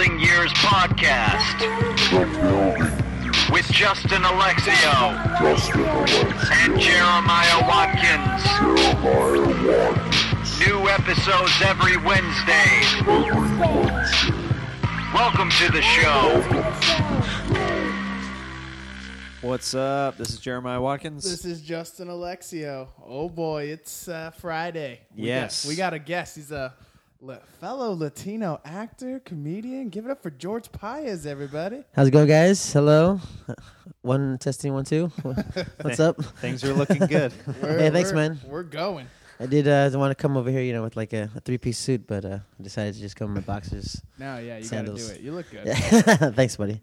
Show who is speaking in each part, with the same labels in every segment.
Speaker 1: Building Years podcast with Justin Alexio and Jeremiah Watkins. New episodes every Wednesday. Welcome to the show.
Speaker 2: What's up? This is Jeremiah Watkins.
Speaker 3: This is Justin Alexio. Oh boy, it's uh, Friday. We
Speaker 2: Yes.
Speaker 3: got, we got a guest. He's a la- fellow Latino actor, comedian. Give it up for George Paez, everybody.
Speaker 4: How's it going, guys? Hello. One testing, one two. What's up?
Speaker 2: Things are looking good.
Speaker 4: Hey, thanks, man.
Speaker 3: We're going.
Speaker 4: I did uh, want to come over here, you know, with like a, a three piece suit, but uh, I decided to just come in my boxers.
Speaker 3: No, yeah, you
Speaker 4: Sandals.
Speaker 3: gotta do it. You look good.
Speaker 4: Yeah. Thanks, buddy.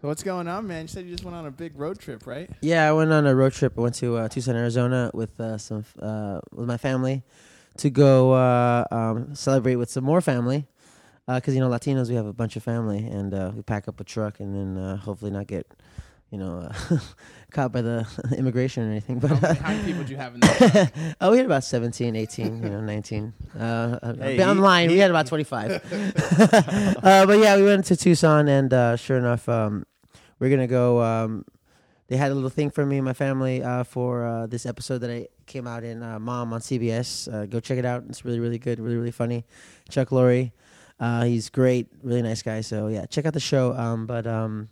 Speaker 3: What's going on, man? You said you just went on a big road trip, right?
Speaker 4: Yeah, I went on a road trip. I went to uh, Tucson, Arizona, with uh, some uh, with my family to go uh, um, celebrate with some more family. Because you know, Latinos, we have a bunch of family, and uh, we pack up a truck, and then uh, hopefully not get, you know, uh, caught by the immigration or anything. But
Speaker 3: How many, how many people do you have in there?
Speaker 4: oh, we had about 17, 18, you know, 19. Uh,
Speaker 2: Hey,
Speaker 4: uh, I'm
Speaker 2: he-
Speaker 4: lying. we
Speaker 2: he-
Speaker 4: had about 25. uh, but yeah, we went to Tucson, and uh, sure enough, um, we're going to go. Um, they had a little thing for me and my family uh, for uh, this episode that I came out in uh, Mom on CBS. Uh, go check it out. It's really, really good, really, really funny. Chuck Lorre. Uh, he's great, really nice guy. So yeah, check out the show. Um, but um,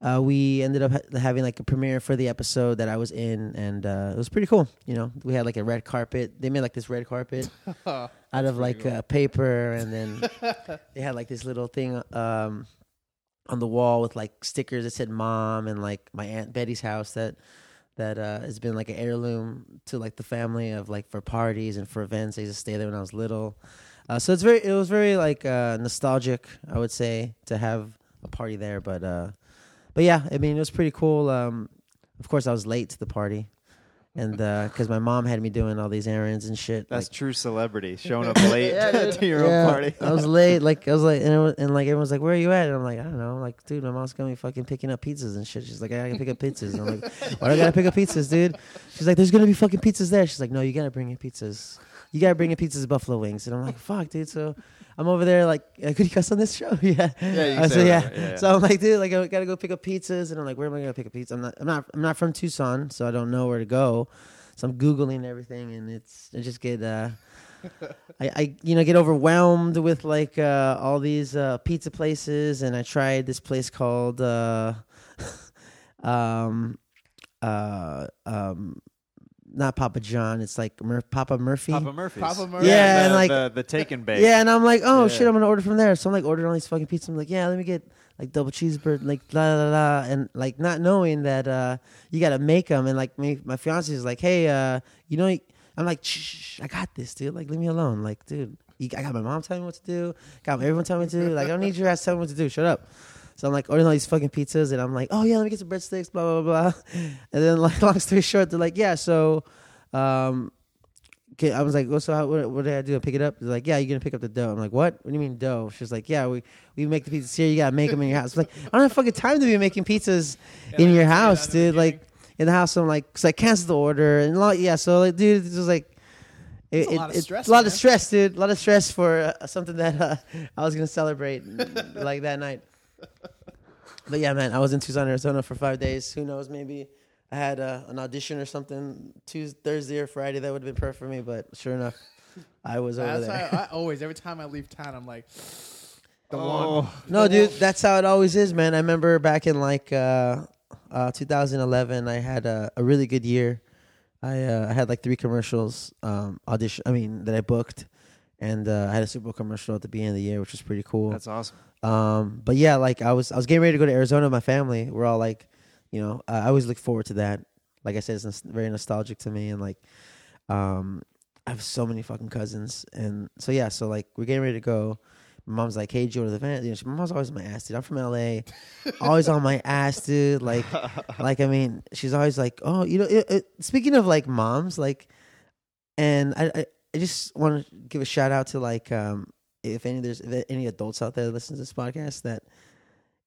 Speaker 4: uh, we ended up ha- having like a premiere for the episode that I was in, and uh, it was pretty cool. You know, we had like a red carpet. They made like this red carpet out of like uh, paper, and then they had like this little thing um, on the wall with like stickers that said "mom" and like my aunt Betty's house that that uh, has been like an heirloom to like the family of like for parties and for events. I used to stay there when I was little. Uh, so it's very, it was very like uh, nostalgic, I would say, to have a party there. But uh, but yeah, I mean, it was pretty cool. Um, of course, I was late to the party, and uh, because my mom had me doing all these errands and shit.
Speaker 2: That's
Speaker 4: like,
Speaker 2: true celebrity. Showing up late
Speaker 4: Yeah,
Speaker 2: to your
Speaker 4: Yeah,
Speaker 2: own party.
Speaker 4: I was late. Like I was like, and, was, and like everyone's like, "Where are you at?" And I'm like, "I don't know." Like, dude, my mom's got me fucking picking up pizzas and shit. She's like, "I gotta pick up pizzas." And I'm like, "Why do I gotta pick up pizzas, dude?" She's like, "There's gonna be fucking pizzas there." She's like, "No, you gotta bring your pizzas. You gotta bring in pizzas, buffalo wings." And I'm like, "Fuck, dude." So I'm over there like, uh, "Could you cuss on this show?" yeah.
Speaker 2: Yeah, can
Speaker 4: yeah.
Speaker 2: Yeah, yeah.
Speaker 4: So I'm like, dude, like I gotta go pick up pizzas, and I'm like, where am I gonna pick up pizza? I'm not, I'm not, I'm not from Tucson, so I don't know where to go. So I'm googling everything, and it's I just get, uh, I, I, you know, get overwhelmed with like uh, all these uh, pizza places, and I tried this place called, uh, um, uh, um, not Papa John. It's like Mur- Papa Murphy.
Speaker 2: Papa Murphy's.
Speaker 3: Papa Murphy.
Speaker 4: Yeah,
Speaker 2: the,
Speaker 4: and like-
Speaker 2: the, the take and bake.
Speaker 4: Yeah, and I'm like, oh
Speaker 2: Yeah.
Speaker 4: shit, I'm gonna order from there. So I'm like ordering all these fucking pizzas. I'm like, yeah, let me get like double cheeseburger, like la la la, and like not knowing that uh you gotta make them. And like me, my fiance is like, hey, uh, you know, I'm like, shh, shh, shh, I got this, dude. Like, leave me alone. Like, dude, you, I got my mom telling me what to do. Got everyone telling me what to do. Like, I don't need your ass telling me what to do. Shut up. So I'm like ordering all these fucking pizzas, and I'm like, oh yeah, let me get some breadsticks, blah blah blah. And then like long story short, they're like, yeah, so. um I was like, well, so how, what, what did I do? Pick it up? They're like, yeah, you're gonna pick up the dough. I'm like, what? What do you mean dough? She's like, yeah, we, we make the pizzas here. You gotta make them in your house. I'm like, I don't have fucking time to be making pizzas in your house, dude. Like in the house, I'm like, so I canceled the order and lot, yeah. So like, dude, it was like. It,
Speaker 3: It's a lot of stress,
Speaker 4: a lot of stress, dude. A lot of stress for uh, something that uh, I was gonna celebrate like that night. But yeah, man, I was in Tucson, Arizona for five days. Who knows? Maybe I had uh, an audition or something Tuesday, Thursday or Friday. That would have been perfect for me. But sure enough, I was over
Speaker 3: That's
Speaker 4: there.
Speaker 3: I, I always, every time I leave town, I'm like, the
Speaker 2: Oh.
Speaker 3: one.
Speaker 4: No, dude, that's how it always is, man. I remember back in like uh, uh, 2011, I had a, a really good year. I uh, I had like three commercials um, audition. I mean that I booked, and uh, I had a Super Bowl commercial at the beginning of the year, which was pretty cool.
Speaker 2: That's awesome.
Speaker 4: Um, but yeah, like I was I was getting ready to go to Arizona with my family. We're all like, you know, I always look forward to that. Like I said, it's very nostalgic to me, and like, um, I have so many fucking cousins, and so yeah, so like we're getting ready to go. My mom's like, "Hey, do you want to the event?" You know, she, my mom's always on my ass, dude. I'm from LA, always on my ass, dude. Like, like I mean, she's always like, "Oh, you know." It, it, speaking of like moms, like, and I, I, I just want to give a shout out to like, um, if any there's if any adults out there that listen to this podcast that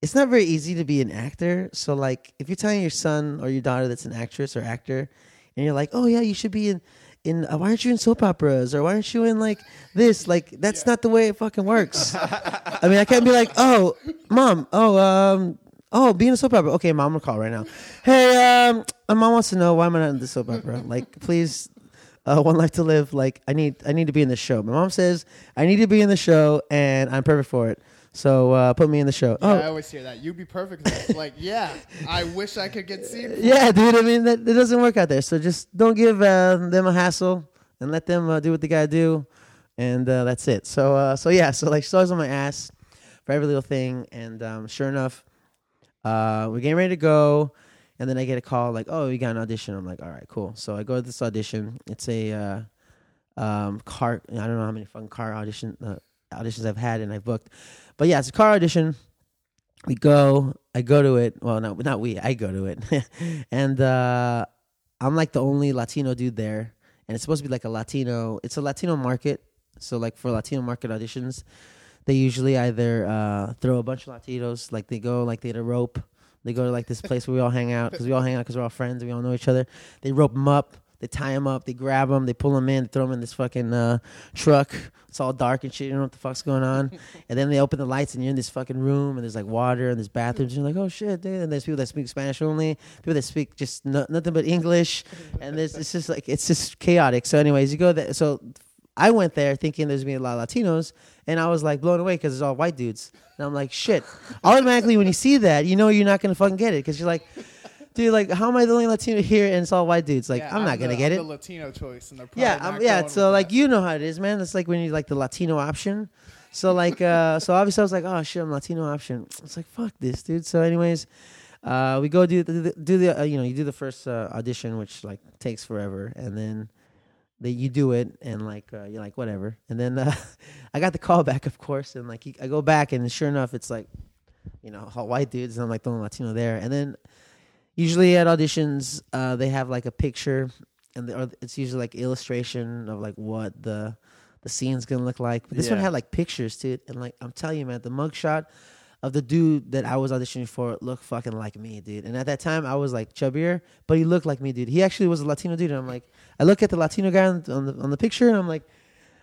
Speaker 4: it's not very easy to be an actor. So like, if you're telling your son or your daughter that's an actress or actor, and you're like, "Oh yeah, you should be in in uh, why aren't you in soap operas or why aren't you in like this? Like that's not the way it fucking works. I mean, I can't be like, oh, mom, oh, um, oh, being a soap opera. Okay, mom, I'm gonna call right now. Hey, um, my mom wants to know why am I not in the soap opera? Like, please, uh, one life to live. Like, I need, I need to be in the show. My mom says I need to be in the show, and I'm perfect for it. So uh, put me in the show.
Speaker 3: Yeah, I
Speaker 4: oh,
Speaker 3: always hear that. You'd be perfect. like, yeah, I wish I could get seen.
Speaker 4: yeah, dude. I mean, that it doesn't work out there. So just don't give uh, them a hassle and let them uh, do what they gotta do, and uh, that's it. So, uh, so yeah. So like, she's always on my ass for every little thing, and um, sure enough, uh, we're getting ready to go, and then I get a call like, "Oh, you got an audition." I'm like, "All right, cool." So I go to this audition. It's a uh, um, car. I don't know how many fucking car audition uh, auditions I've had and I've booked, but yeah, it's a car audition. We go. I go to it. Well, no, not we. I go to it, and uh, I'm like the only Latino dude there, and it's supposed to be like a Latino. It's a Latino market, so like for Latino market auditions, they usually either uh, throw a bunch of Latinos, like they go like they get a rope. They go to like this place where we all hang out because we all hang out because we're all friends. And we all know each other. They rope them up. They tie them up. They grab them. They pull them in. They throw them in this fucking uh, truck. It's all dark and shit. You don't know what the fuck's going on. and then they open the lights and you're in this fucking room and there's like water and there's bathrooms. And you're like, oh shit, dude. And there's people that speak Spanish only. People that speak just no, nothing but English. And there's it's just like it's just chaotic. So, anyways, you go there. So I went there thinking there's gonna be a lot of Latinos, and I was like blown away because it's all white dudes. And I'm like, shit. Automatically, when you see that, you know you're not gonna fucking get it because you're like, dude, like, how am I the only Latino here and it's all white dudes? Like,
Speaker 3: Yeah,
Speaker 4: I'm not gonna get
Speaker 3: I'm
Speaker 4: it.
Speaker 3: The Latino choice, and they're
Speaker 4: Yeah, um, yeah. So like,
Speaker 3: that.
Speaker 4: you know how it is, man. It's like when you like the Latino option. So like, uh, so obviously I was like, oh shit, I'm Latino option. It's like, fuck this, dude. So anyways, uh, we go do the, do the uh, you know you do the first uh, audition, which like takes forever, and then that you do it and like uh, you're like whatever. And then uh, i got the call back of course and like he- i go back and sure enough it's like you know all white dudes and i'm like the only latino there. And then usually at auditions uh, they have like a picture and the, or it's usually like illustration of like what the the scene's gonna look like. But this one had like pictures too and like i'm telling you man the mugshot of the dude that I was auditioning for looked fucking like me, dude. And at that time, I was like chubbier, but he looked like me, dude. He actually was a Latino dude. And I'm like, I look at the Latino guy on, on the on the picture, and I'm like,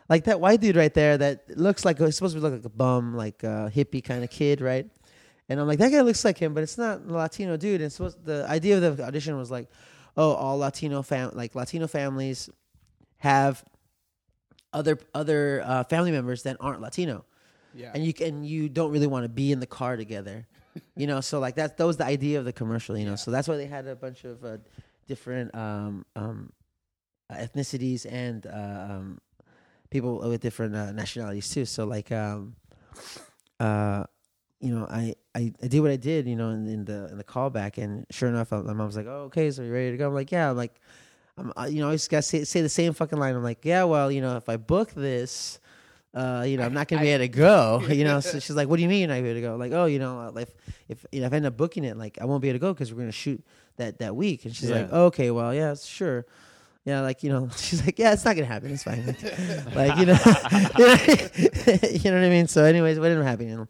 Speaker 4: like that white dude right there that looks like he's supposed to look like a bum, like a hippie kind of kid, right? And I'm like, that guy looks like him, but it's not a Latino dude. And supposed the idea of the audition was like, oh, all Latino fam like Latino families have other other uh, family members that aren't Latino
Speaker 3: yeah,
Speaker 4: and you can you don't really want to be in the car together. You know so like that that was the idea of the commercial you know so that's why they had a bunch of uh, different um um uh, ethnicities and uh, um people with different uh, nationalities too. So like um uh you know I, I i did what i did you know in, in the in the callback and sure enough uh, my mom's like oh okay so you ready to go? I'm like yeah i'm like i'm you know i just gotta say, say the same fucking line. I'm like yeah well you know if i book this uh, you know, I'm not gonna be able to go. You know, so she's like, "What do you mean you're not able to go?" Like, "Oh, you know, if if you know, if I end up booking it, like I won't be able to go because we're gonna shoot that that week." And she's like,
Speaker 2: Yeah.
Speaker 4: "Okay, well, yeah, sure." Yeah, like you know, she's like, "Yeah, it's not gonna happen. It's fine." like you know, you know, you know what I mean. So, anyways, what ended up happening?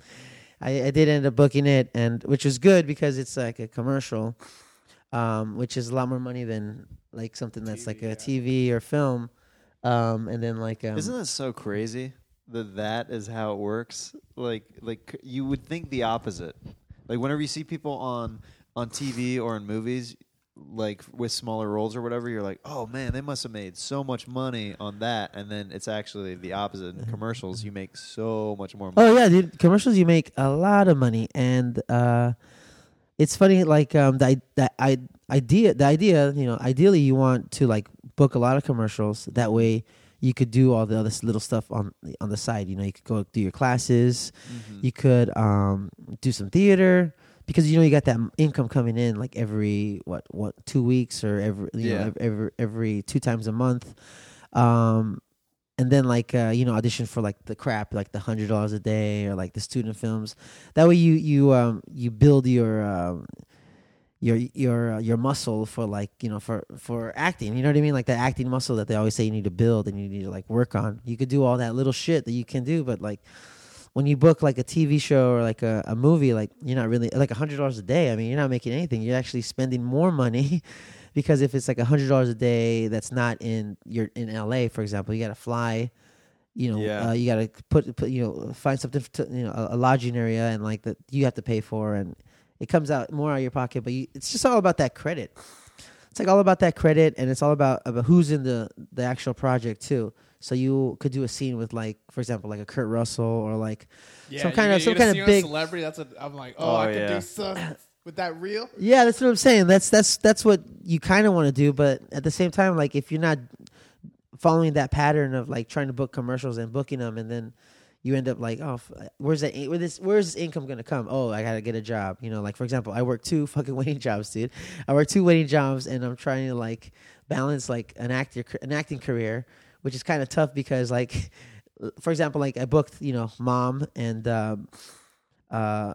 Speaker 4: I, I did end up booking it, and which was good because it's like a commercial, um, which is a lot more money than like something that's like a TV or film. Um, and then like um,
Speaker 2: Isn't that so crazy that that is how it works? Like, like you would think the opposite. Like whenever you see people on on TV or in movies, like with smaller roles or whatever, you're like, oh man, they must have made so much money on that, and then it's actually the opposite. In commercials, you make so much more money.
Speaker 4: Oh yeah, dude. Commercials you make a lot of money, and uh, it's funny. Like um, the the I, idea, the idea, you know, ideally you want to like book a lot of commercials. That way, you could do all the other little stuff on on the side. You know, you could go do your classes.
Speaker 2: Mhm.
Speaker 4: You could um, do some theater because you know you got that income coming in like every what what two weeks or every you
Speaker 2: Yeah.
Speaker 4: know every every two times a month. Um, and then like uh, you know audition for like the crap like the hundred dollars a day or like the student films. That way you you um you build your um your your uh, your muscle for like you know for for acting. You know what I mean? Like that acting muscle that they always say you need to build and you need to like work on. You could do all that little shit that you can do, but like when you book like a TV show or like a, a movie, like you're not really like a hundred dollars a day. I mean, you're not making anything. You're actually spending more money because if it's like a hundred dollars a day, that's not in you're in L.A. for example, you got to fly. You know,
Speaker 2: Yeah.
Speaker 4: uh, you got to put, put you know find something to, you know a, a lodging area and like that you have to pay for and it comes out more out of your pocket. But you, it's just all about that credit. It's like all about that credit and it's all about about who's in the the actual project too. So you could do a scene with like, for example, like a Kurt Russell or like
Speaker 3: Yeah,
Speaker 4: some
Speaker 3: you-
Speaker 4: kind of
Speaker 3: you
Speaker 4: some kind of big
Speaker 3: celebrity. That's what I'm like. Oh,
Speaker 2: Oh,
Speaker 3: I could do stuff with that reel.
Speaker 4: Yeah, that's what I'm saying. That's that's that's what you kind of want to do, but at the same time, like if you're not following that pattern of like trying to book commercials and booking them, and then you end up like, oh, f- where's that? Where this? Where's this income gonna come? Oh, I gotta get a job. You know, like for example, I work two fucking waiting jobs, dude. I work two waiting jobs, and I'm trying to like balance like an actor an acting career, which is kind of tough because like, for example, like I booked you know mom and. um uh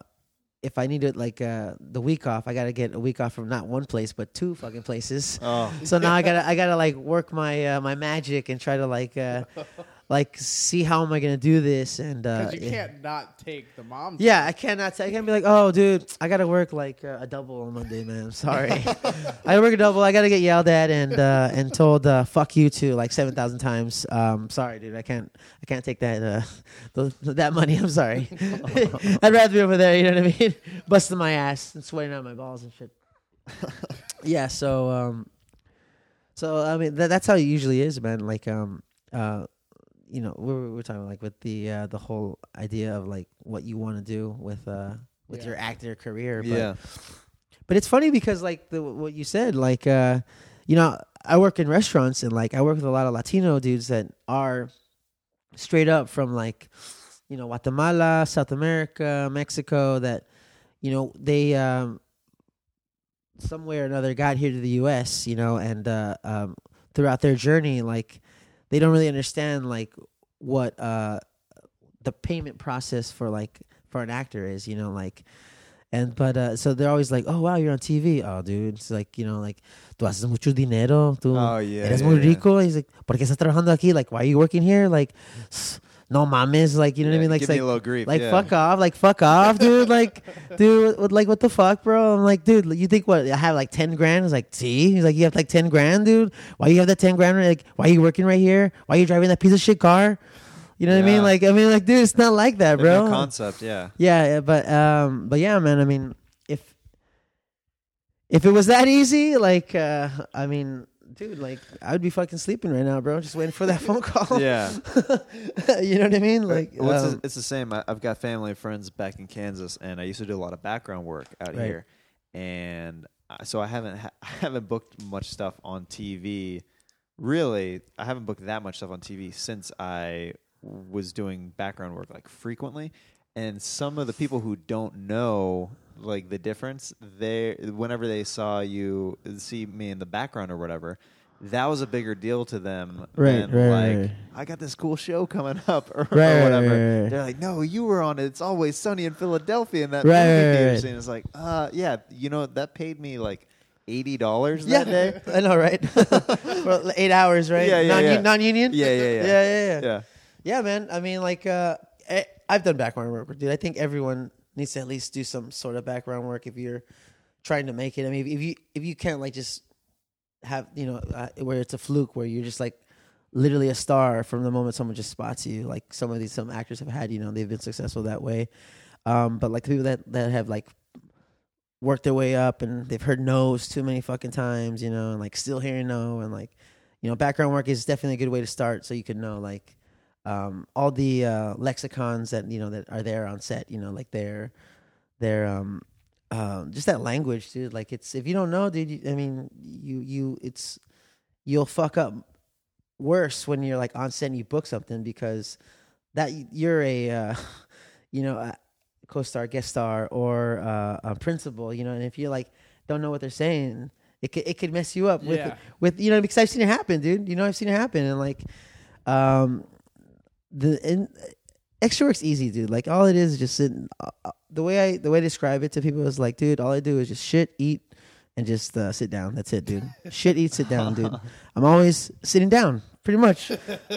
Speaker 4: if I needed like uh, the week off, I gotta get a week off from not one place but two fucking places.
Speaker 2: Oh,
Speaker 4: So now I gotta I gotta like work my uh, my magic and try to like uh, like see how am I gonna do this and uh,
Speaker 3: Because you can't not take the mom.
Speaker 4: Yeah, I cannot. Take. I can't be like, oh, dude, I gotta work like uh, a double on Monday, man. I'm sorry, I work a double. I gotta get yelled at and uh, and told uh, "fuck you" to like seven thousand times. Um, sorry, dude, I can't. I can't take that uh, th- that money. I'm sorry. I'd rather be over there. You know what I mean? Busting my ass and sweating out my balls and shit. yeah. So um, so I mean that, that's how it usually is, man. Like um uh you know we're we're talking like with the uh, the whole idea of like what you want to do with uh with
Speaker 3: Yeah.
Speaker 4: your actor career. But,
Speaker 2: yeah.
Speaker 4: but it's funny because like the what you said, like uh you know I work in restaurants and like I work with a lot of Latino dudes that are straight up from like you know Guatemala, South America, Mexico that you know they um some way or another got here to the US, you know, and uh um throughout their journey like they don't really understand like what uh the payment process for like for an actor is, you know, like and but uh so they're always like, "Oh wow, you're on TV." Oh dude, it's like, you know, like tú haces mucho dinero, tú
Speaker 2: Oh, yeah,
Speaker 4: eres
Speaker 2: yeah,
Speaker 4: muy
Speaker 2: yeah.
Speaker 4: rico. He's like, "¿Por qué estás trabajando aquí? Like, why are you working here?" Like, "S- no mames, like, you know what I mean? Like,
Speaker 2: give me
Speaker 4: like,
Speaker 2: a little grief.
Speaker 4: like
Speaker 2: yeah.
Speaker 4: fuck off, like fuck off, dude. Like, dude, like what the fuck, bro? I'm like, dude, you think what? I have like ten grand? He's like, see, he's like, you have like ten grand, dude. Why you have that ten grand? Like, why are you working right here? Why are you driving that piece of shit car? You know what I mean? Like, I mean, like, dude, it's not like that, bro.
Speaker 2: no concept. Yeah.
Speaker 4: Yeah, yeah, but um, but yeah, man. I mean, if if it was that easy, like, uh, I mean, dude, like, I would be fucking sleeping right now, bro, just waiting for that phone call.
Speaker 2: Yeah.
Speaker 4: you know what I mean? Like,
Speaker 2: Well, it's,
Speaker 4: um,
Speaker 2: the- it's the same. I, I've got family and friends back in Kansas, and I used to do a lot of background work out
Speaker 4: Right.
Speaker 2: here, and I- so I haven't ha- I haven't booked much stuff on TV. Really, I haven't booked that much stuff on TV since I was doing background work like frequently. And some of the people who don't know like the difference, they whenever they saw you see me in the background or whatever, that was a bigger deal to them
Speaker 4: Right,
Speaker 2: than
Speaker 4: right,
Speaker 2: like
Speaker 4: right.
Speaker 2: I got this cool show coming up or, or whatever. They're like, no, you were on it. It's always sunny in Philadelphia in that
Speaker 4: Right,
Speaker 2: movie
Speaker 4: right,
Speaker 2: scene. It's like, uh, yeah, you know that paid me like eighty dollars
Speaker 4: yeah,
Speaker 2: that day.
Speaker 4: I know, right? For eight hours, right?
Speaker 2: Yeah, yeah,
Speaker 4: Non-
Speaker 2: yeah.
Speaker 4: Non-union.
Speaker 2: Yeah, yeah, yeah.
Speaker 4: yeah, yeah, yeah.
Speaker 2: Yeah,
Speaker 4: Yeah, man. I mean, like, uh, eh, I've done background work, dude. I think everyone needs to at least do some sort of background work if you're trying to make it. I mean, if you if you can't like just have you know uh, where it's a fluke where you're just like literally a star from the moment someone just spots you. Like some of these some actors have had, you know, they've been successful that way. Um, but like the people that that have like worked their way up and they've heard no's too many fucking times, you know, and like still hearing no and like you know, background work is definitely a good way to start so you can know like um, all the uh, lexicons that you know that are there on set. You know, like their their um, um, just that language, dude. Like it's if you don't know, dude. You, I mean, you you it's you'll fuck up worse when you're like on set and you book something because that you're a uh, you know a co-star, guest star, or uh, a principal. You know, and if you like don't know what they're saying. It could, it could mess you up with
Speaker 3: Yeah.
Speaker 4: with you know because I've seen it happen, dude. You know I've seen it happen, and like, um, the and extra work's easy, dude. Like all it is is just sitting. Uh, uh, the way I the way I describe it to people is like, dude, all I do is just shit, eat, and just uh, sit down. That's it, dude. shit, eat, sit down, dude. I'm always sitting down, pretty much.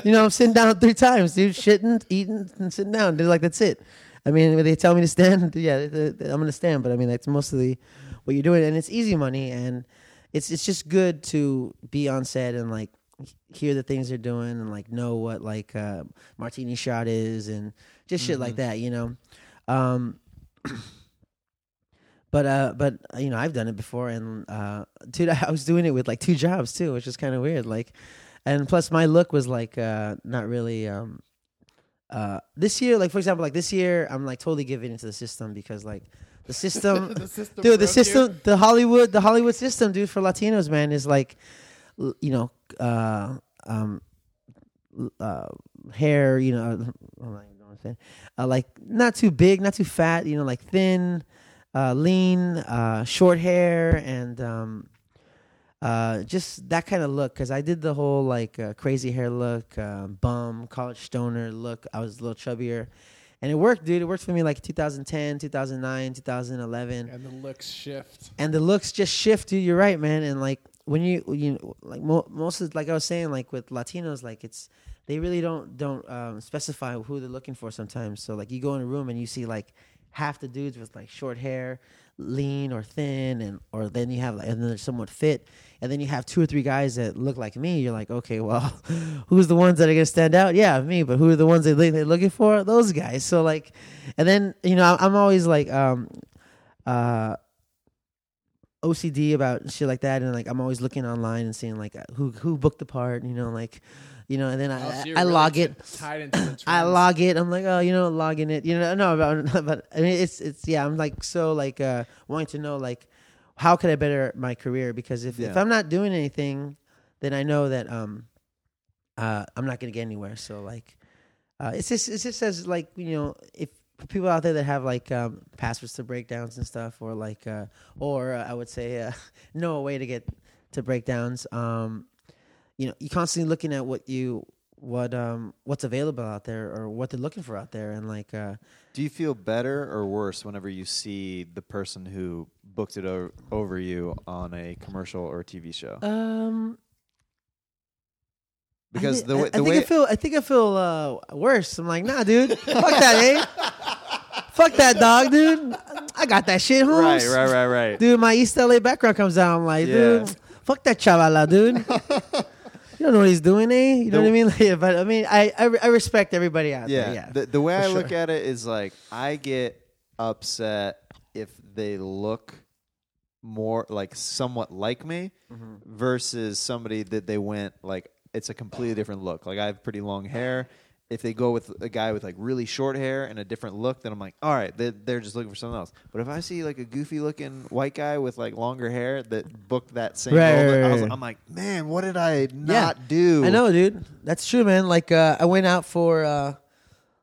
Speaker 4: You know, I'm sitting down three times, dude. Shitting, eating, and sitting down. Dude, like that's it. I mean, when they tell me to stand, yeah, I'm gonna stand. But I mean, that's mostly what you're doing, and it's easy money, and it's it's just good to be on set and like hear the things they're doing and like know what like uh, martini shot is and just shit like that, you know. Um, but uh, but you know, I've done it before, and uh, dude, I was doing it with like two jobs too, which is kind of weird. Like, and plus my look was like uh, not really. Um, uh, this year, like for example, like this year, I'm like totally giving into the system because like the system,
Speaker 3: The system
Speaker 4: dude, the system, the Hollywood, the Hollywood system, dude, for Latinos, man, is like, you know, uh, um, uh, hair, you know, I don't know what I'm saying, uh, like not too big, not too fat, you know, like thin, uh, lean, uh, short hair, and um, uh, just that kind of look. Because I did the whole like uh, crazy hair look, uh, bum, college stoner look. I was a little chubbier. And it worked, dude. It worked for me like 2010, 2009, 2011
Speaker 3: And the looks shift.
Speaker 4: and the looks just shift dude you're right man and like when you you know, like mo- most of like i was saying like with latinos like it's they really don't don't um, specify who they're looking for sometimes. So like you go in a room and you see like half the dudes with like short hair lean or thin and or then you have like and then they're somewhat fit and then you have two or three guys that look like me you're like okay well who's the ones that are gonna stand out? Yeah me but who are the ones they- they're looking for? Those guys. So like and then you know i'm always like um uh OCD about shit like that, and like I'm always looking online and seeing like who who booked the part, you know, like you know, and then
Speaker 3: Oh,
Speaker 4: I
Speaker 3: so
Speaker 4: I
Speaker 3: really
Speaker 4: log it.
Speaker 3: Tied into the
Speaker 4: I log it. I'm like, oh, you know, logging it. You know, no, but, but I mean, it's it's yeah. I'm like so like uh wanting to know like how could I better my career because if if I'm not doing anything, then I know that um uh I'm not gonna get anywhere. So like uh it's just it's just as like you know if for people out there that have like um passwords to breakdowns and stuff or like uh or uh, I would say uh know a way to get to breakdowns um you know you're constantly looking at what you what um what's available out there or what they're looking for out there and like uh
Speaker 2: Do you feel better or worse whenever you see the person who booked it o- over you on a commercial or a TV show?
Speaker 4: um
Speaker 2: Because
Speaker 4: I,
Speaker 2: the
Speaker 4: I,
Speaker 2: way,
Speaker 4: I
Speaker 2: the
Speaker 4: think
Speaker 2: way
Speaker 4: I feel I think I feel uh worse. I'm like, nah, dude, fuck that, eh? Fuck that dog, dude. I got that shit,
Speaker 2: right, right, right, right.
Speaker 4: Dude, my East LA background comes out. I'm like,
Speaker 2: Yeah.
Speaker 4: dude, fuck that chavala, dude. you don't know what he's doing, eh? You know what I mean? Like, but I mean, I, I I respect everybody out
Speaker 2: yeah.
Speaker 4: there. Yeah.
Speaker 2: The, the way I look at it is like I get upset if they look more like somewhat like me
Speaker 4: Mm-hmm.
Speaker 2: versus somebody that they went like it's a completely different look. Like I have pretty long hair. If they go with a guy with like really short hair and a different look, then I'm like, all right, they, they're just looking for something else. But if I see like a goofy looking white guy with like longer hair that booked that same
Speaker 4: Right,
Speaker 2: role,
Speaker 4: right,
Speaker 2: I was,
Speaker 4: right.
Speaker 2: I'm like, man, what did I not do?
Speaker 4: I know, dude. That's true, man. Like, uh, I went out for, uh,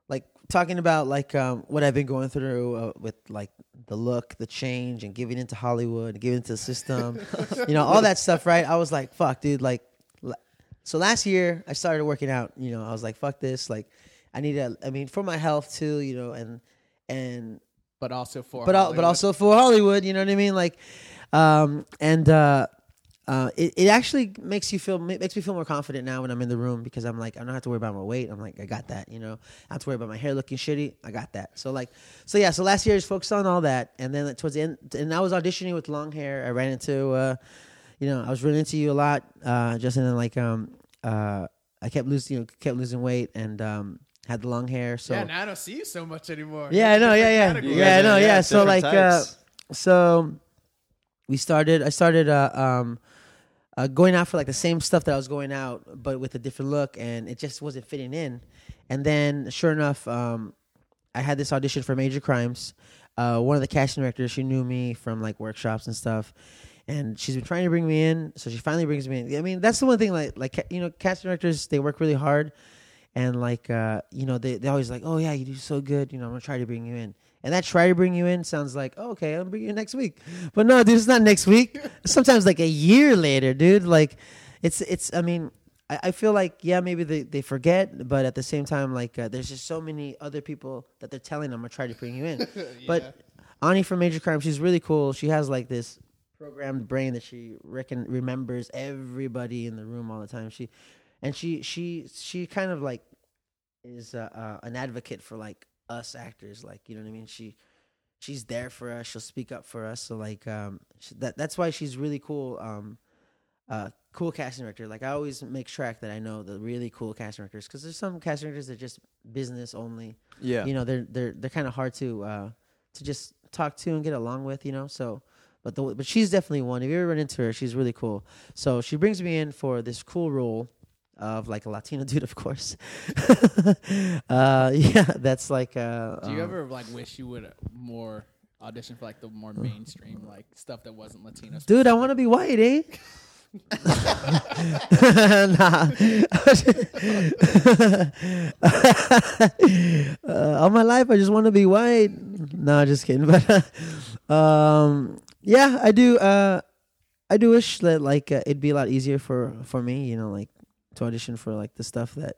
Speaker 4: like, talking about like um, what I've been going through uh, with like the look, the change, and giving into Hollywood, giving into the system, you know, all that stuff. Right? I was like, fuck, dude. Like, so last year I started working out. You know, I was like, fuck this. Like, I need to. I mean, for my health too. You know, and and
Speaker 3: but also for
Speaker 4: but al- but also for Hollywood, you know what I mean? Like, um, and uh, uh, it it actually makes you feel makes me feel more confident now when I'm in the room because I'm like I don't have to worry about my weight. I'm like I got that, you know. I don't have to worry about my hair looking shitty. I got that. So like, so yeah. So last year I just focused on all that, and then towards the end, and I was auditioning with long hair. I ran into, uh, you know, I was running into you a lot, uh, just and like um uh I kept losing you know kept losing weight and um had the long hair. So
Speaker 3: yeah, now I don't see you so much anymore.
Speaker 4: yeah, I know. Yeah, yeah,
Speaker 3: Different
Speaker 4: yeah. I know. Yeah.
Speaker 2: yeah,
Speaker 4: So like,
Speaker 2: different
Speaker 4: uh, so we started. I started uh, um, uh, going out for like the same stuff that I was going out, but with a different look, and it just wasn't fitting in. And then, sure enough, um, I had this audition for Major Crimes. Uh, one of the casting directors, she knew me from like workshops and stuff, and she's been trying to bring me in. So she finally brings me in. I mean, that's the one thing. Like, like you know, casting directors they work really hard, and like uh, you know, they they always like, oh yeah, you do so good. You know, I'm gonna try to bring you in. And that try to bring you in sounds like, oh, okay, I'll bring you in next week. But no, dude, it's not next week. Sometimes like a year later, dude. Like, it's it's. I mean, I, I feel like yeah, maybe they, they forget, but at the same time, like uh, there's just so many other people that they're telling them, I'm gonna try to bring you in. But Ani from Major Crime, she's really cool. She has like this programmed brain that she reckon remembers everybody in the room all the time. She and she she she kind of like is uh, uh, an advocate for like us actors. Like you know what I mean. She she's there for us. She'll speak up for us. So like um, sh that that's why she's really cool. Um, uh, cool casting director. Like I always make track that I know the really cool casting directors because there's some casting directors that are just business only.
Speaker 2: Yeah.
Speaker 4: You know, they're they're they're kind of hard to uh to just talk to and get along with. You know, so. But the, but she's definitely one. If you ever run into her, she's really cool. So she brings me in for this cool role of like a Latino dude, of course. uh, yeah, that's like. Uh,
Speaker 3: Do you
Speaker 4: um,
Speaker 3: ever like wish you would uh, more audition for like the more mainstream like stuff that wasn't Latino?
Speaker 4: Dude, I want to be white, eh? nah. uh, all my life, I just want to be white. No, just kidding. But um, yeah, I do. Uh, I do wish that like uh, it'd be a lot easier for for me, you know, like to audition for like the stuff that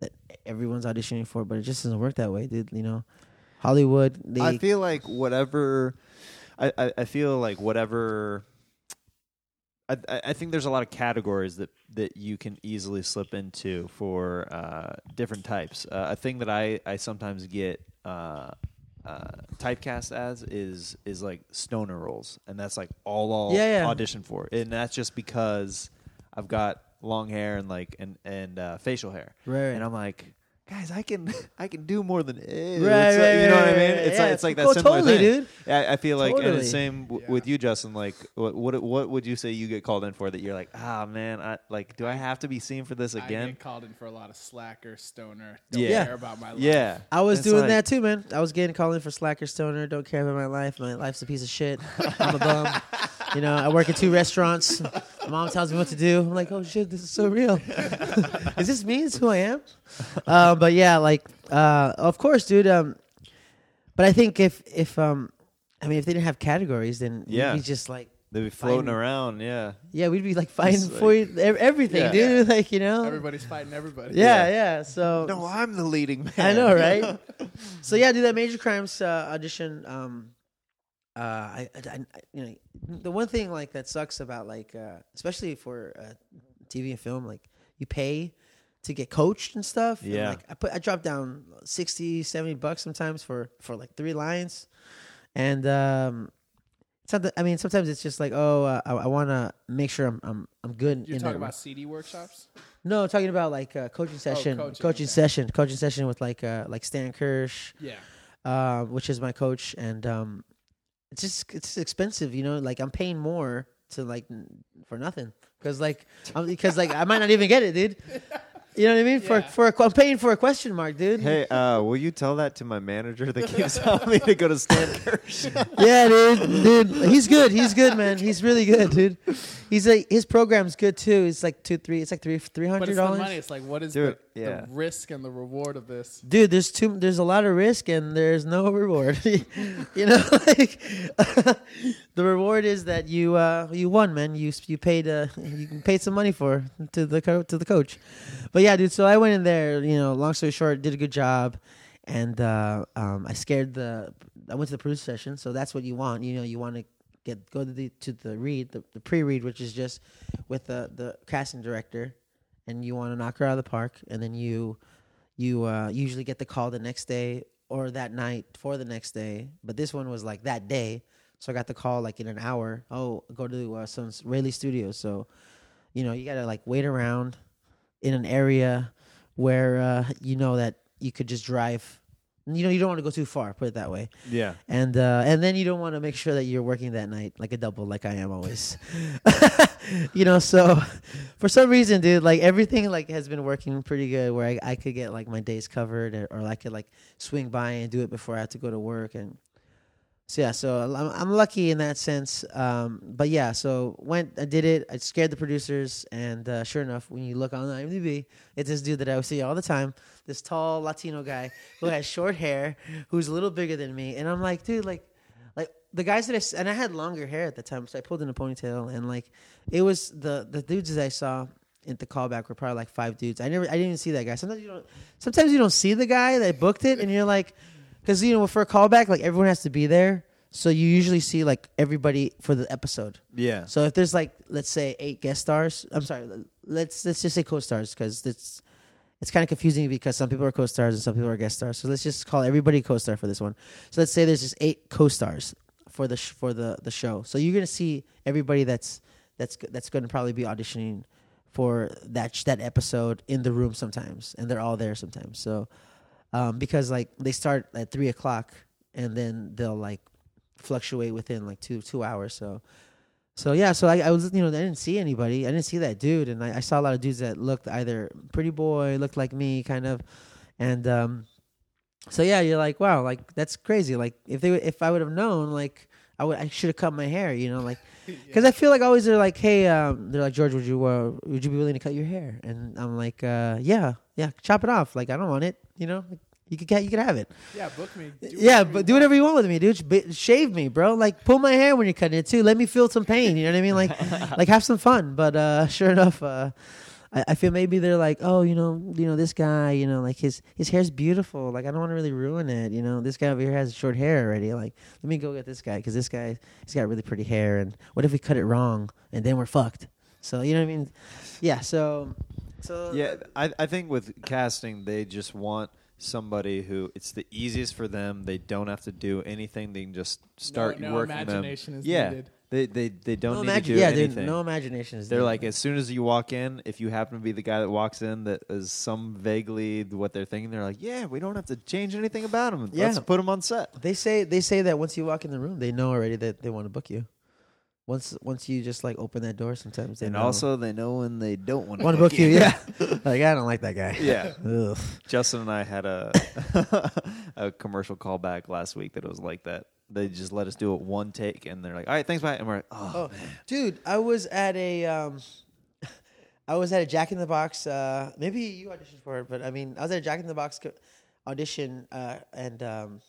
Speaker 4: that everyone's auditioning for, but it just doesn't work that way, dude. You know, Hollywood.
Speaker 2: I feel like whatever. I, I, I feel like whatever. I, I I think there's a lot of categories that, that you can easily slip into for uh, different types. Uh, a thing that I, I sometimes get uh, uh, typecast as is is like stoner roles, and that's like all I'll
Speaker 4: Yeah, yeah.
Speaker 2: audition for, and that's just because I've got long hair and like and and uh, facial hair,
Speaker 4: Right, right.
Speaker 2: and I'm like. Guys, I can I can do more than ew.
Speaker 4: Right,
Speaker 2: It's like-
Speaker 4: right,
Speaker 2: you know
Speaker 4: right,
Speaker 2: what I mean?
Speaker 4: right.
Speaker 2: It's
Speaker 4: Yeah,
Speaker 2: like it's like that
Speaker 4: cool,
Speaker 2: similar
Speaker 4: totally,
Speaker 2: thing.
Speaker 4: dude.
Speaker 2: I, I feel like and the same w- with you, Justin. Like, what, what what would you say you get called in for that you're like, ah, man, I like, do I have to be seen for this again?
Speaker 3: I
Speaker 2: again?
Speaker 3: get called in for a lot of slacker, stoner. Don't
Speaker 2: Yeah.
Speaker 3: care about my life.
Speaker 2: Yeah,
Speaker 4: I was
Speaker 2: It's
Speaker 4: doing
Speaker 2: like-
Speaker 4: that too, man. I was getting called in for slacker stoner. Don't care about my life. My life's a piece of shit. I'm a bum. You know, I work at two restaurants. My mom tells me what to do. I'm like, oh shit, this is so real. is this me? Is who I am? Uh, but yeah, like, uh, of course, dude. Um, but I think if if um, I mean, if they didn't have categories, then
Speaker 2: Yeah.
Speaker 4: we'd be just like,
Speaker 2: They'd be floating
Speaker 4: Fine.
Speaker 2: around. Yeah,
Speaker 4: yeah, we'd be like fighting
Speaker 2: Just
Speaker 4: for you- everything,
Speaker 2: Yeah.
Speaker 4: dude. Like, you know,
Speaker 3: Everybody's fighting everybody.
Speaker 4: yeah, yeah. So
Speaker 2: no, I'm the leading man.
Speaker 4: I know, right? so yeah, do that major crimes uh, audition. Um, uh, I, I, I, you know, the one thing like that sucks about like, uh, especially for uh, TV and film, like you pay to get coached and stuff. and,
Speaker 2: Yeah.
Speaker 4: like I put, I drop down 60, 70 bucks sometimes for for like three lines, and um. It's I mean, sometimes it's just like, oh, uh, I, I want to make sure I'm I'm I'm good.
Speaker 3: You're
Speaker 4: in
Speaker 3: talking
Speaker 4: the-
Speaker 3: about CD workshops?
Speaker 4: no, talking about like uh, coaching session,
Speaker 3: coaching,
Speaker 4: coaching,
Speaker 3: okay.
Speaker 4: session, coaching session with like uh, like Stan Kirsch,
Speaker 3: Yeah.
Speaker 4: uh, which is my coach, and um, it's just it's expensive, you know. Like I'm paying more to like for nothing because like I'm, because like I might not even get it, dude. You know what I mean? For
Speaker 3: Yeah.
Speaker 4: for a, que- I'm paying for a question mark, dude.
Speaker 2: Hey, uh, will you tell that to my manager that keeps telling me to go to Stan Kirsch?
Speaker 4: Yeah, dude, dude, he's good. He's good, man. He's really good, dude. He's like his program's good too. It's like two, three. It's like three, three
Speaker 3: But the money.
Speaker 4: dollars.
Speaker 3: It's like, what is
Speaker 2: Dude,
Speaker 3: the,
Speaker 2: yeah.
Speaker 3: the risk and the reward of this?
Speaker 4: Dude, there's too there's a lot of risk and there's no reward. you know, like the reward is that you uh you won, man. You you paid uh you paid some money for to the co- to the coach. But yeah, dude. So I went in there. You know, long story short, did a good job, and uh, um, I scared the. I went to the producer session, so that's what you want. You know, you want to get go to the to the read, the, the pre read, which is just with the the casting director, and you want to knock her out of the park, and then you you uh, usually get the call the next day or that night for the next day. But this one was like that day, so I got the call like in an hour. Oh, go to uh, some Raleigh studio. So, you know, you gotta like wait around in an area where uh, you know that you could just drive. You know, you don't want to go too far. Put it that way
Speaker 2: yeah,
Speaker 4: and uh, and then you don't want to make sure that you're working that night like a double, like I am always. you know, so for some reason, dude, like everything like has been working pretty good. Where I, I could get like my days covered, or, or I could like swing by and do it before I have to go to work, and so yeah, so I'm, I'm lucky in that sense. Um, but yeah, so went, I did it. I scared the producers, and uh, sure enough, when you look on IMDb, it's this dude that I see all the time. This tall Latino guy who has short hair, who's a little bigger than me, and I'm like, dude, like, like the guys that I and I had longer hair at the time, so I pulled in a ponytail, and like, it was the the dudes that I saw at the callback were probably like five dudes. I never, I didn't even see that guy. Sometimes you don't, sometimes you don't see the guy that booked it, and you're like, because you know for a callback, like everyone has to be there, so you usually see like everybody for the episode.
Speaker 2: yeah.
Speaker 4: So if there's like let's say eight guest stars, I'm sorry, let's let's just say co-stars because it's it's kind of confusing because some people are co-stars and some people are guest stars. So let's just call everybody co-star for this one. So let's say there's just eight co-stars for the sh- for the the show. So you're gonna see everybody that's that's that's going to probably be auditioning for that sh- that episode in the room sometimes, and they're all there sometimes. So um, because like they start at three o'clock and then they'll like fluctuate within like two two hours. So so yeah, so I, I was you know I didn't see anybody. I didn't see that dude, and I, I saw a lot of dudes that looked either pretty boy, looked like me, kind of, and um, so yeah, you're like wow, like that's crazy. Like if they if I would have known, like I would I should have cut my hair, you know, like because I feel like always they're like, hey, um, they're like George, would you uh, would you be willing to cut your hair? And I'm like, uh, yeah, yeah, chop it off. Like I don't want it, you know. You could get, you could have it.
Speaker 3: Yeah, book me.
Speaker 4: Yeah, but do whatever you want with me, dude. Shave me, bro. Like pull my hair when you're cutting it too. Let me feel some pain. You know what I mean? Like like have some fun. But uh, sure enough, uh, I, I feel maybe they're like, oh, you know, you know, this guy, you know, like his his hair's beautiful. Like I don't want to really ruin it. You know, this guy over here has short hair already. Like let me go get this guy because this guy he's got really pretty hair. And what if we cut it wrong and then we're fucked? So you know what I mean? Yeah. So so
Speaker 2: Yeah, I, I think with casting, they just want somebody who it's the easiest for them. They don't have to do anything. They can just start
Speaker 3: no
Speaker 2: working
Speaker 3: imagination
Speaker 2: them.
Speaker 3: is
Speaker 2: yeah,
Speaker 3: needed.
Speaker 2: they they they don't
Speaker 4: no
Speaker 2: need
Speaker 4: imagi-
Speaker 2: to do
Speaker 4: yeah,
Speaker 2: anything.
Speaker 4: no imagination is
Speaker 2: They're
Speaker 4: needed.
Speaker 2: like as soon as you walk in, if you happen to be the guy that walks in that is some vaguely what they're thinking, they're like, yeah, we don't have to change anything about him. Let's
Speaker 4: Yeah.
Speaker 2: put him on set.
Speaker 4: They say they say that once you walk in the room, they know already that they want to book you. Once once you just like open that door, sometimes they
Speaker 2: And
Speaker 4: know.
Speaker 2: also, they know when they don't want to
Speaker 4: want to book you. Yeah, like I don't like that guy.
Speaker 2: yeah.
Speaker 4: Ugh.
Speaker 2: Justin and I had a a commercial callback last week that was like that. They just let us do it one take, and they're like, "All right, thanks, bye." And we're like, "Oh,
Speaker 4: Oh, dude, I was at a um, I was at a Jack in the Box. Uh, maybe you auditioned for it, but I mean, I was at a Jack in the Box co- audition, uh, and um,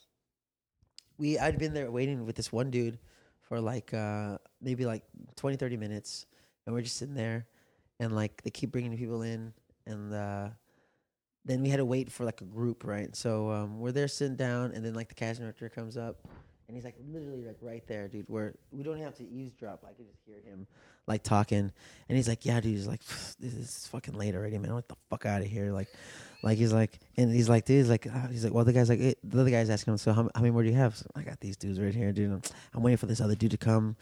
Speaker 4: we I'd been there waiting with this one dude for like uh, maybe like 20, 30 minutes, and we're just sitting there, and like they keep bringing people in, and uh, then we had to wait for like a group, right? So um, we're there sitting down, and then like the casting director comes up, and he's like literally like right there, dude. Where we don't have to eavesdrop. I could just hear him like talking, and he's like, "Yeah, dude." He's like, "This is fucking late already, man. What the fuck out of here?" Like, like he's like, and he's like, dude, he's like, uh, he's like, well, the guy's like, eh, the other guy's asking him, so how, how many more do you have? So I got these dudes right here, dude. I'm, I'm waiting for this other dude to come.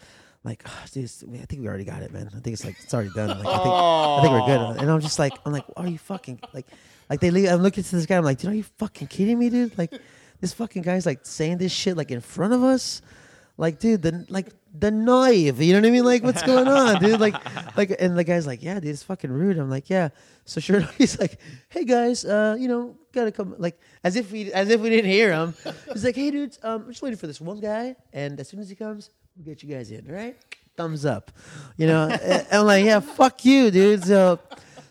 Speaker 4: Like, oh, dude, I think we already got it, man. I think it's like it's already done. Like, I think I think we're good. And I'm just like, I'm like, are you fucking like, like they leave? I'm looking to this guy. I'm like, dude, are you fucking kidding me, dude? Like, this fucking guy's like saying this shit like in front of us. Like, dude, the like the knife. You know what I mean? Like, what's going on, dude? Like, like, and the guy's like, yeah, dude, it's fucking rude. I'm like, yeah. So sure, enough, he's like, hey guys, uh, you know, gotta come. Like, as if we as if we didn't hear him. He's like, hey dudes, um, I'm just waiting for this one guy, and as soon as he comes, we'll get you guys in. Right? Thumbs up. You know, I'm like, yeah, fuck you, dude. So.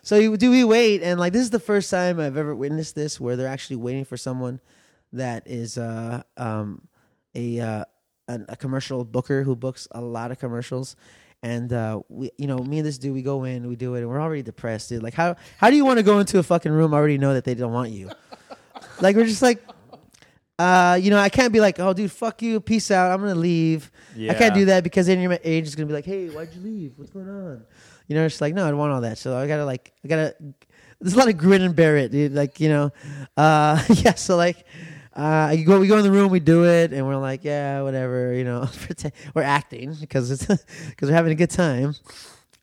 Speaker 4: So you, do we wait? And like this is the first time I've ever witnessed this, where they're actually waiting for someone that is uh, um, a, uh, an, a commercial booker who books a lot of commercials. And uh, we, you know, me and this dude, we go in, we do it, and we're already depressed, dude. Like, how how do you want to go into a fucking room already know that they don't want you? like, we're just like, uh, you know, I can't be like, oh, dude, fuck you, peace out, I'm gonna leave.
Speaker 2: Yeah.
Speaker 4: I can't do that because then your age is gonna be like, hey, why'd you leave? What's going on? You know, it's like, no, I don't want all that. So I gotta like, I gotta. There's a lot of grin and bear it, dude. Like, you know, uh, yeah. So like, uh, you go, we go in the room, we do it, and we're like, yeah, whatever, you know, we're acting because it's because we're having a good time.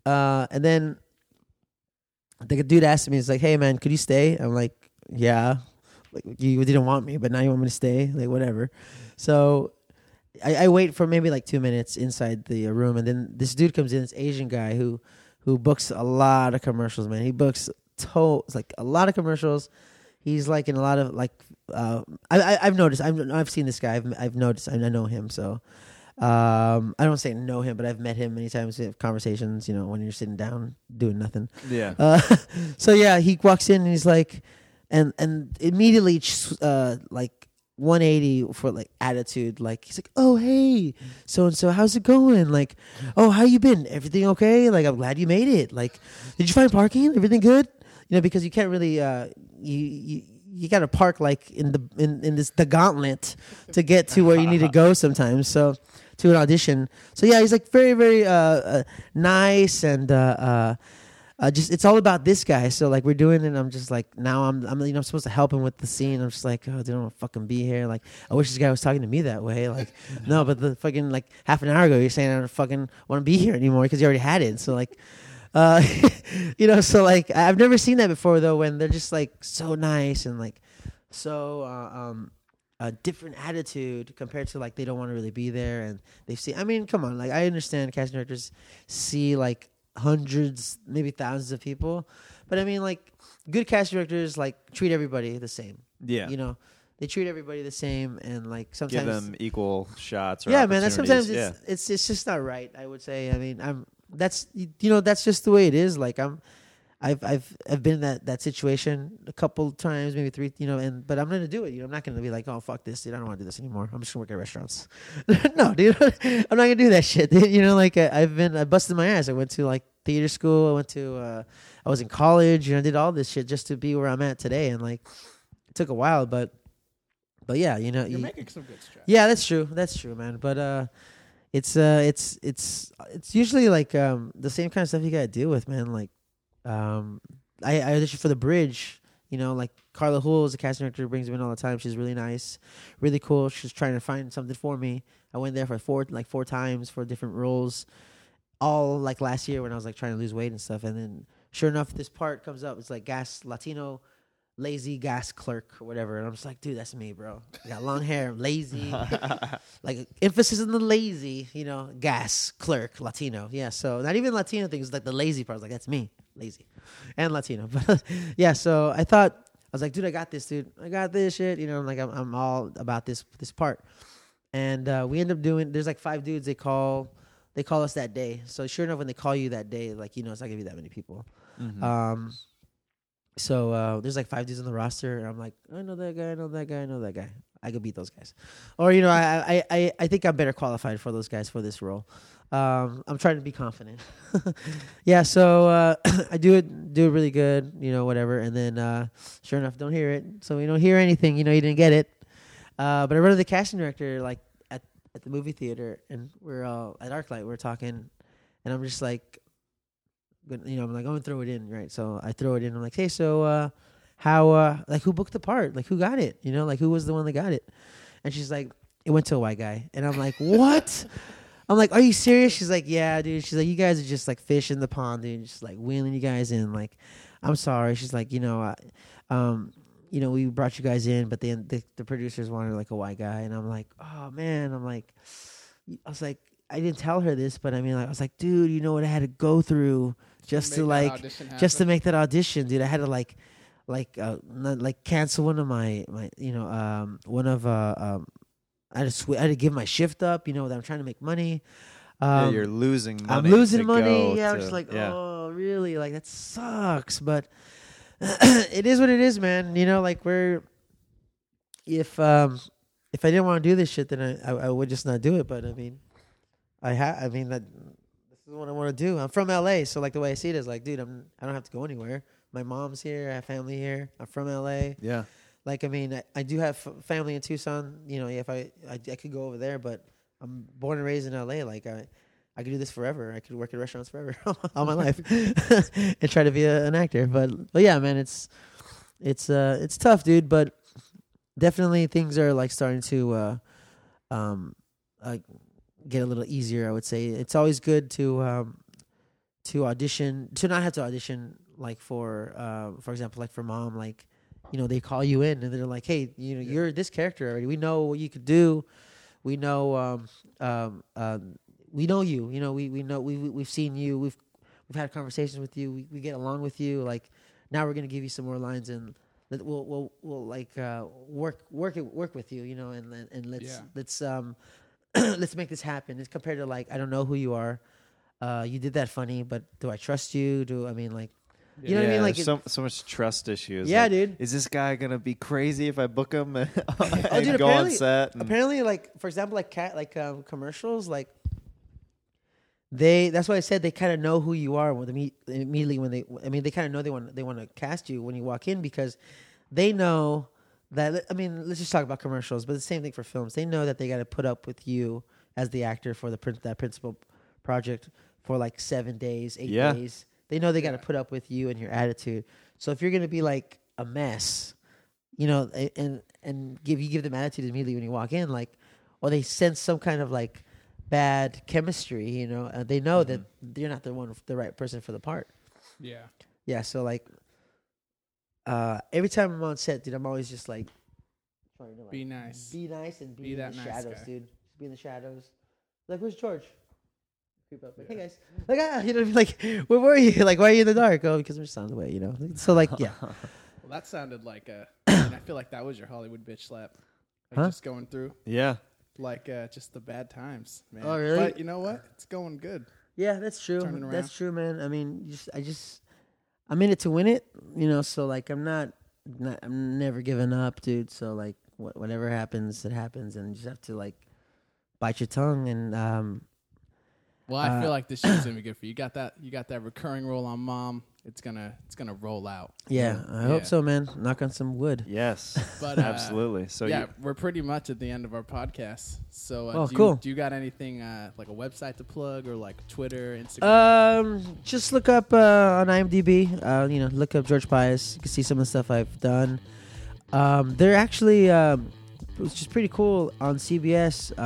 Speaker 4: Uh, and then the dude asked me, he's like, hey man, could you stay? I'm like, yeah. Like you didn't want me, but now you want me to stay, like whatever. So I, I wait for maybe like two minutes inside the uh, room, and then this dude comes in, this Asian guy who who books a lot of commercials. Man, he books to like a lot of commercials. He's like in a lot of like uh, I, I I've noticed I've I've seen this guy. I've I've noticed I, I know him. So um, I don't say know him, but I've met him many times. We have conversations. You know, when you're sitting down doing nothing.
Speaker 2: yeah,
Speaker 4: Uh, so yeah, he walks in and he's like, and and immediately uh, like 180 for like attitude. Like he's like, oh hey, so and so, how's it going? Like, oh how you been? Everything okay? Like I'm glad you made it. Like, did you find parking? Everything good? You know, because you can't really uh, you you. You gotta park like in the in, in this the gauntlet to get to where you need to go sometimes. So to an audition. So yeah, he's like very very uh, uh, nice and uh, uh, uh, just it's all about this guy. So like we're doing it. and I'm just like now I'm I'm you know I'm supposed to help him with the scene. I'm just like oh, they don't want to fucking be here. Like I wish this guy was talking to me that way. Like no, but the fucking like half an hour ago you're saying I don't fucking want to be here anymore because you already had it. So like. Uh, you know, so like I've never seen that before though. When they're just like so nice and like so uh, um a different attitude compared to like they don't want to really be there and they see. I mean, come on, like I understand casting directors see like hundreds, maybe thousands of people, but I mean, like good casting directors like treat everybody the same.
Speaker 2: Yeah.
Speaker 4: You know, they treat everybody the same and like sometimes
Speaker 2: Give them equal shots. Or
Speaker 4: yeah, man. That's sometimes
Speaker 2: opportunities.
Speaker 4: it's, it's it's just not right. I would say. I mean, I'm that's you know that's just the way it is. Like I'm, I've I've I've been in that that situation a couple times, maybe three. You know, and but I'm gonna do it. You know, I'm not gonna be like, oh fuck this, dude. I don't want to do this anymore. I'm just gonna work at restaurants. no, dude. I'm not gonna do that shit. Dude. You know, like I, I've been I busted my ass. I went to like theater school. I went to uh, I was in college. You know, I did all this shit just to be where I'm at today. And like, it took a while, but but yeah, you know,
Speaker 3: You're
Speaker 4: you-
Speaker 3: making some good strides.
Speaker 4: yeah, that's true. That's true, man. But uh it's uh it's it's it's usually like um the same kind of stuff you gotta deal with, man. Like um I, I auditioned for the bridge, you know, like Carla Hool is a casting director brings me in all the time. She's really nice, really cool. She's trying to find something for me. I went there for four like four times for different roles. All like last year when I was like trying to lose weight and stuff. And then sure enough this part comes up. It's like gas Latino lazy gas clerk or whatever. And I'm just like, dude, that's me, bro. I got long hair, I'm lazy. like emphasis on the lazy, you know, gas clerk, Latino. Yeah, so not even Latino things, like the lazy part. I was like, that's me, lazy, and Latino. But yeah, so I thought I was like, dude, I got this, dude. I got this shit. You know, I'm like I'm, I'm all about this this part. And uh, we end up doing. There's like five dudes. They call they call us that day. So sure enough, when they call you that day, like you know, it's not gonna be that many people.
Speaker 2: Mhm.
Speaker 4: Um, so uh, there's like five dudes on the roster, and I'm like, I know that guy, I know that guy, I know that guy. I could beat those guys, or you know, I I I, think I'm better qualified for those guys for this role. Um, I'm trying to be confident. yeah, so uh, I do it, do it really good, you know, whatever, and then uh, sure enough, don't hear it. So we don't hear anything, you know, you didn't get it. Uh, but I run to the casting director like at at the movie theater, and we're all at ArcLight. We're talking, and I'm just like, you know, I'm like, I'm gonna throw it in, right? So I throw it in. I'm like, hey, so uh, how, uh, like, who booked the part? Like, who got it? You know, like, who was the one that got it? And she's like, it went to a white guy, and I'm like, what? I'm like, are you serious? She's like, yeah, dude. She's like, you guys are just like fish in the pond, dude. Just like wheeling you guys in. Like, I'm sorry. She's like, you know, I, um, you know, we brought you guys in, but then the, the producers wanted like a white guy, and I'm like, oh man, I'm like, I was like, I didn't tell her this, but I mean, like, I was like, dude, you know what I had to go through just to like, just to make that audition, dude. I had to like, like, uh, not, like cancel one of my my, you know, um, one of uh, um, I had to sw- I had to give my shift up, you know, that I'm trying to make money.
Speaker 2: yeah,
Speaker 4: Um,
Speaker 2: you're losing money.
Speaker 4: I'm losing
Speaker 2: to
Speaker 4: money.
Speaker 2: go
Speaker 4: Yeah, I'm just like,
Speaker 2: yeah.
Speaker 4: oh, really? Like that sucks. But it is what it is, man. You know, like we're if um if I didn't want to do this shit, then I, I I would just not do it. But I mean, I have. I mean that this is what I want to do. I'm from LA, so like the way I see it is like, dude, I'm I don't have to go anywhere. My mom's here. I have family here. I'm from LA.
Speaker 2: yeah.
Speaker 4: Like I mean, I, I do have f- family in Tucson. You know, if I, I I could go over there, but I'm born and raised in LA. Like I, I could do this forever. I could work in restaurants forever all my life and try to be a, an actor. But but yeah, man, it's it's uh it's tough, dude. But definitely things are like starting to uh um like get a little easier. I would say. It's always good to um to audition to not have to audition like for uh for example like for mom like you know they call you in and they're like hey you know you're this character already. We know what you could do. We know um um um we know you. You know we we know we, we we've seen you. We've we've had conversations with you. We, we get along with you. Like now we're gonna give you some more lines and we'll we'll we'll like uh work work work with you you know and and, and let's
Speaker 3: Yeah.
Speaker 4: let's um let's make this happen it's compared to like i don't know who you are uh you did that funny but do i trust you do i mean like you know what i mean like
Speaker 2: so so much trust issues.
Speaker 4: Yeah,
Speaker 2: like,
Speaker 4: dude.
Speaker 2: Is this guy gonna be crazy if I book him and
Speaker 4: Oh, dude,
Speaker 2: go on
Speaker 4: apparently-
Speaker 2: set? and-
Speaker 4: apparently like for example like cat like um commercials like they that's why i said they kind of know who you are when they immediately when they i mean they kind of know they want they want to cast you when you walk in because they know that i mean let's just talk about commercials but the same thing for films they know that they got to put up with you as the actor for the prin- that principal project for like seven days eight
Speaker 2: Yeah.
Speaker 4: days They know they got to put up with you and your attitude. So if you're gonna be like a mess, you know, and and give you give them attitude immediately when you walk in, like, or they sense some kind of like bad chemistry, you know, uh, they know that you're not the one, the right person for the part.
Speaker 3: Yeah.
Speaker 4: Yeah, so like, uh, every time I'm on set, dude, I'm always just like, trying to like,
Speaker 3: Be nice.
Speaker 4: be nice and be,
Speaker 3: Be
Speaker 4: in
Speaker 3: that
Speaker 4: the
Speaker 3: nice
Speaker 4: shadows,
Speaker 3: guy.
Speaker 4: dude. Just be in the shadows. Like, where's George? Creep up, like, hey guys, like, ah, you know, like, where were you? Like, why are you in the dark? Oh, because we're just on the way, you know. So like, yeah,
Speaker 3: Well, that sounded like a. and I feel like that was your Hollywood bitch slap. Like
Speaker 4: Huh?
Speaker 3: just going through
Speaker 2: Yeah.
Speaker 3: like uh, just the bad times, man.
Speaker 4: Oh, really?
Speaker 3: But you know what? It's going good.
Speaker 4: yeah, that's true. That's true, man. I mean, just I just I'm in it to win it, you know. So like, I'm not, not I'm never giving up, dude. So like, what, whatever happens, it happens, and you just have to like bite your tongue and um
Speaker 3: Well, I
Speaker 4: Uh,
Speaker 3: feel like this show's gonna be good for you. You got that. You got that recurring role on Mom. It's gonna. It's gonna roll out.
Speaker 4: yeah, I hope so, man. Knock on some wood.
Speaker 2: Yes.
Speaker 3: But uh,
Speaker 2: Absolutely. So
Speaker 3: yeah,
Speaker 2: you,
Speaker 3: we're pretty much at the end of our podcast. So, uh,
Speaker 4: Oh,
Speaker 3: do you,
Speaker 4: cool.
Speaker 3: Do you got anything uh, like a website to plug or like Twitter, Instagram?
Speaker 4: Um, just look up uh, on IMDb. Uh, you know, look up George Pius. You can see some of the stuff I've done. Um, they're actually, um, which is pretty cool on CBS.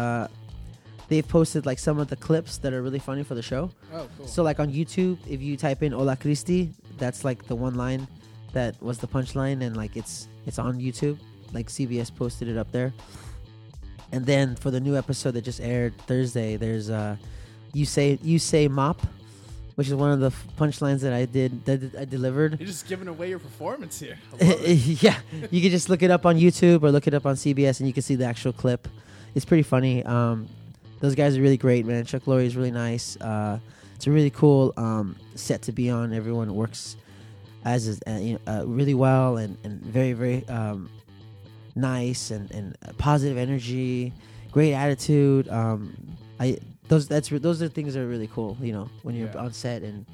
Speaker 4: They've posted like some of the clips that are really funny for the show.
Speaker 3: oh, cool.
Speaker 4: So like on YouTube, if you type in "Hola Christy," that's like the one line that was the punchline, and like it's it's on YouTube. Like CBS posted it up there. And then for the new episode that just aired Thursday, there's uh, you say you say mop, which is one of the f- punchlines that I did that I delivered.
Speaker 3: You're just giving away your performance here. I love it.
Speaker 4: yeah, you can just look it up on YouTube or look it up on CBS, and you can see the actual clip. It's pretty funny. Um, those guys are really great, man. Chuck Lorre is really nice. Uh, it's a really cool um, set to be on. Everyone works as is, uh, you know, uh, really well and, and very very um, nice and, and positive energy, great attitude. Um, I those that's those are things that are really cool. You know, when you're
Speaker 3: Yeah.
Speaker 4: on set and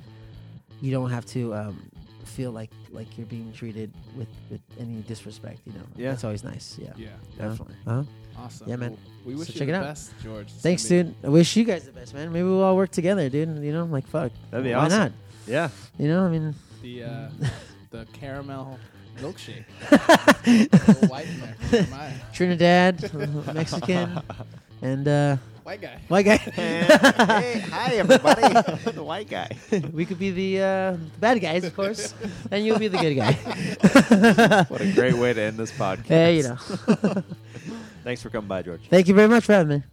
Speaker 4: you don't have to um, feel like like you're being treated with, with any disrespect. You know,
Speaker 2: Yeah.
Speaker 4: that's always nice. Yeah,
Speaker 3: Yeah,
Speaker 2: definitely.
Speaker 4: Uh-huh.
Speaker 3: awesome.
Speaker 4: Yeah, man.
Speaker 3: Well, we wish
Speaker 4: So
Speaker 3: you
Speaker 4: check
Speaker 3: the
Speaker 4: it out.
Speaker 3: best, George. It's
Speaker 4: Thanks,
Speaker 3: gonna be-
Speaker 4: dude. I wish you guys the best, man. Maybe we'll all work together, dude. You know, like fuck.
Speaker 2: That'd be
Speaker 4: Why
Speaker 2: awesome.
Speaker 4: not?
Speaker 2: yeah.
Speaker 4: You know, I mean,
Speaker 3: The uh, the caramel milkshake. Little white in
Speaker 4: Trinidad, Mexican, and uh,
Speaker 3: white guy.
Speaker 4: white guy.
Speaker 2: hey, hi everybody. the white guy.
Speaker 4: we could be the uh, bad guys, of course, and you'll be the good guy.
Speaker 2: What a great way to end this podcast.
Speaker 4: hey, you know.
Speaker 2: Thanks for coming by, George.
Speaker 4: Thank you very much for having me.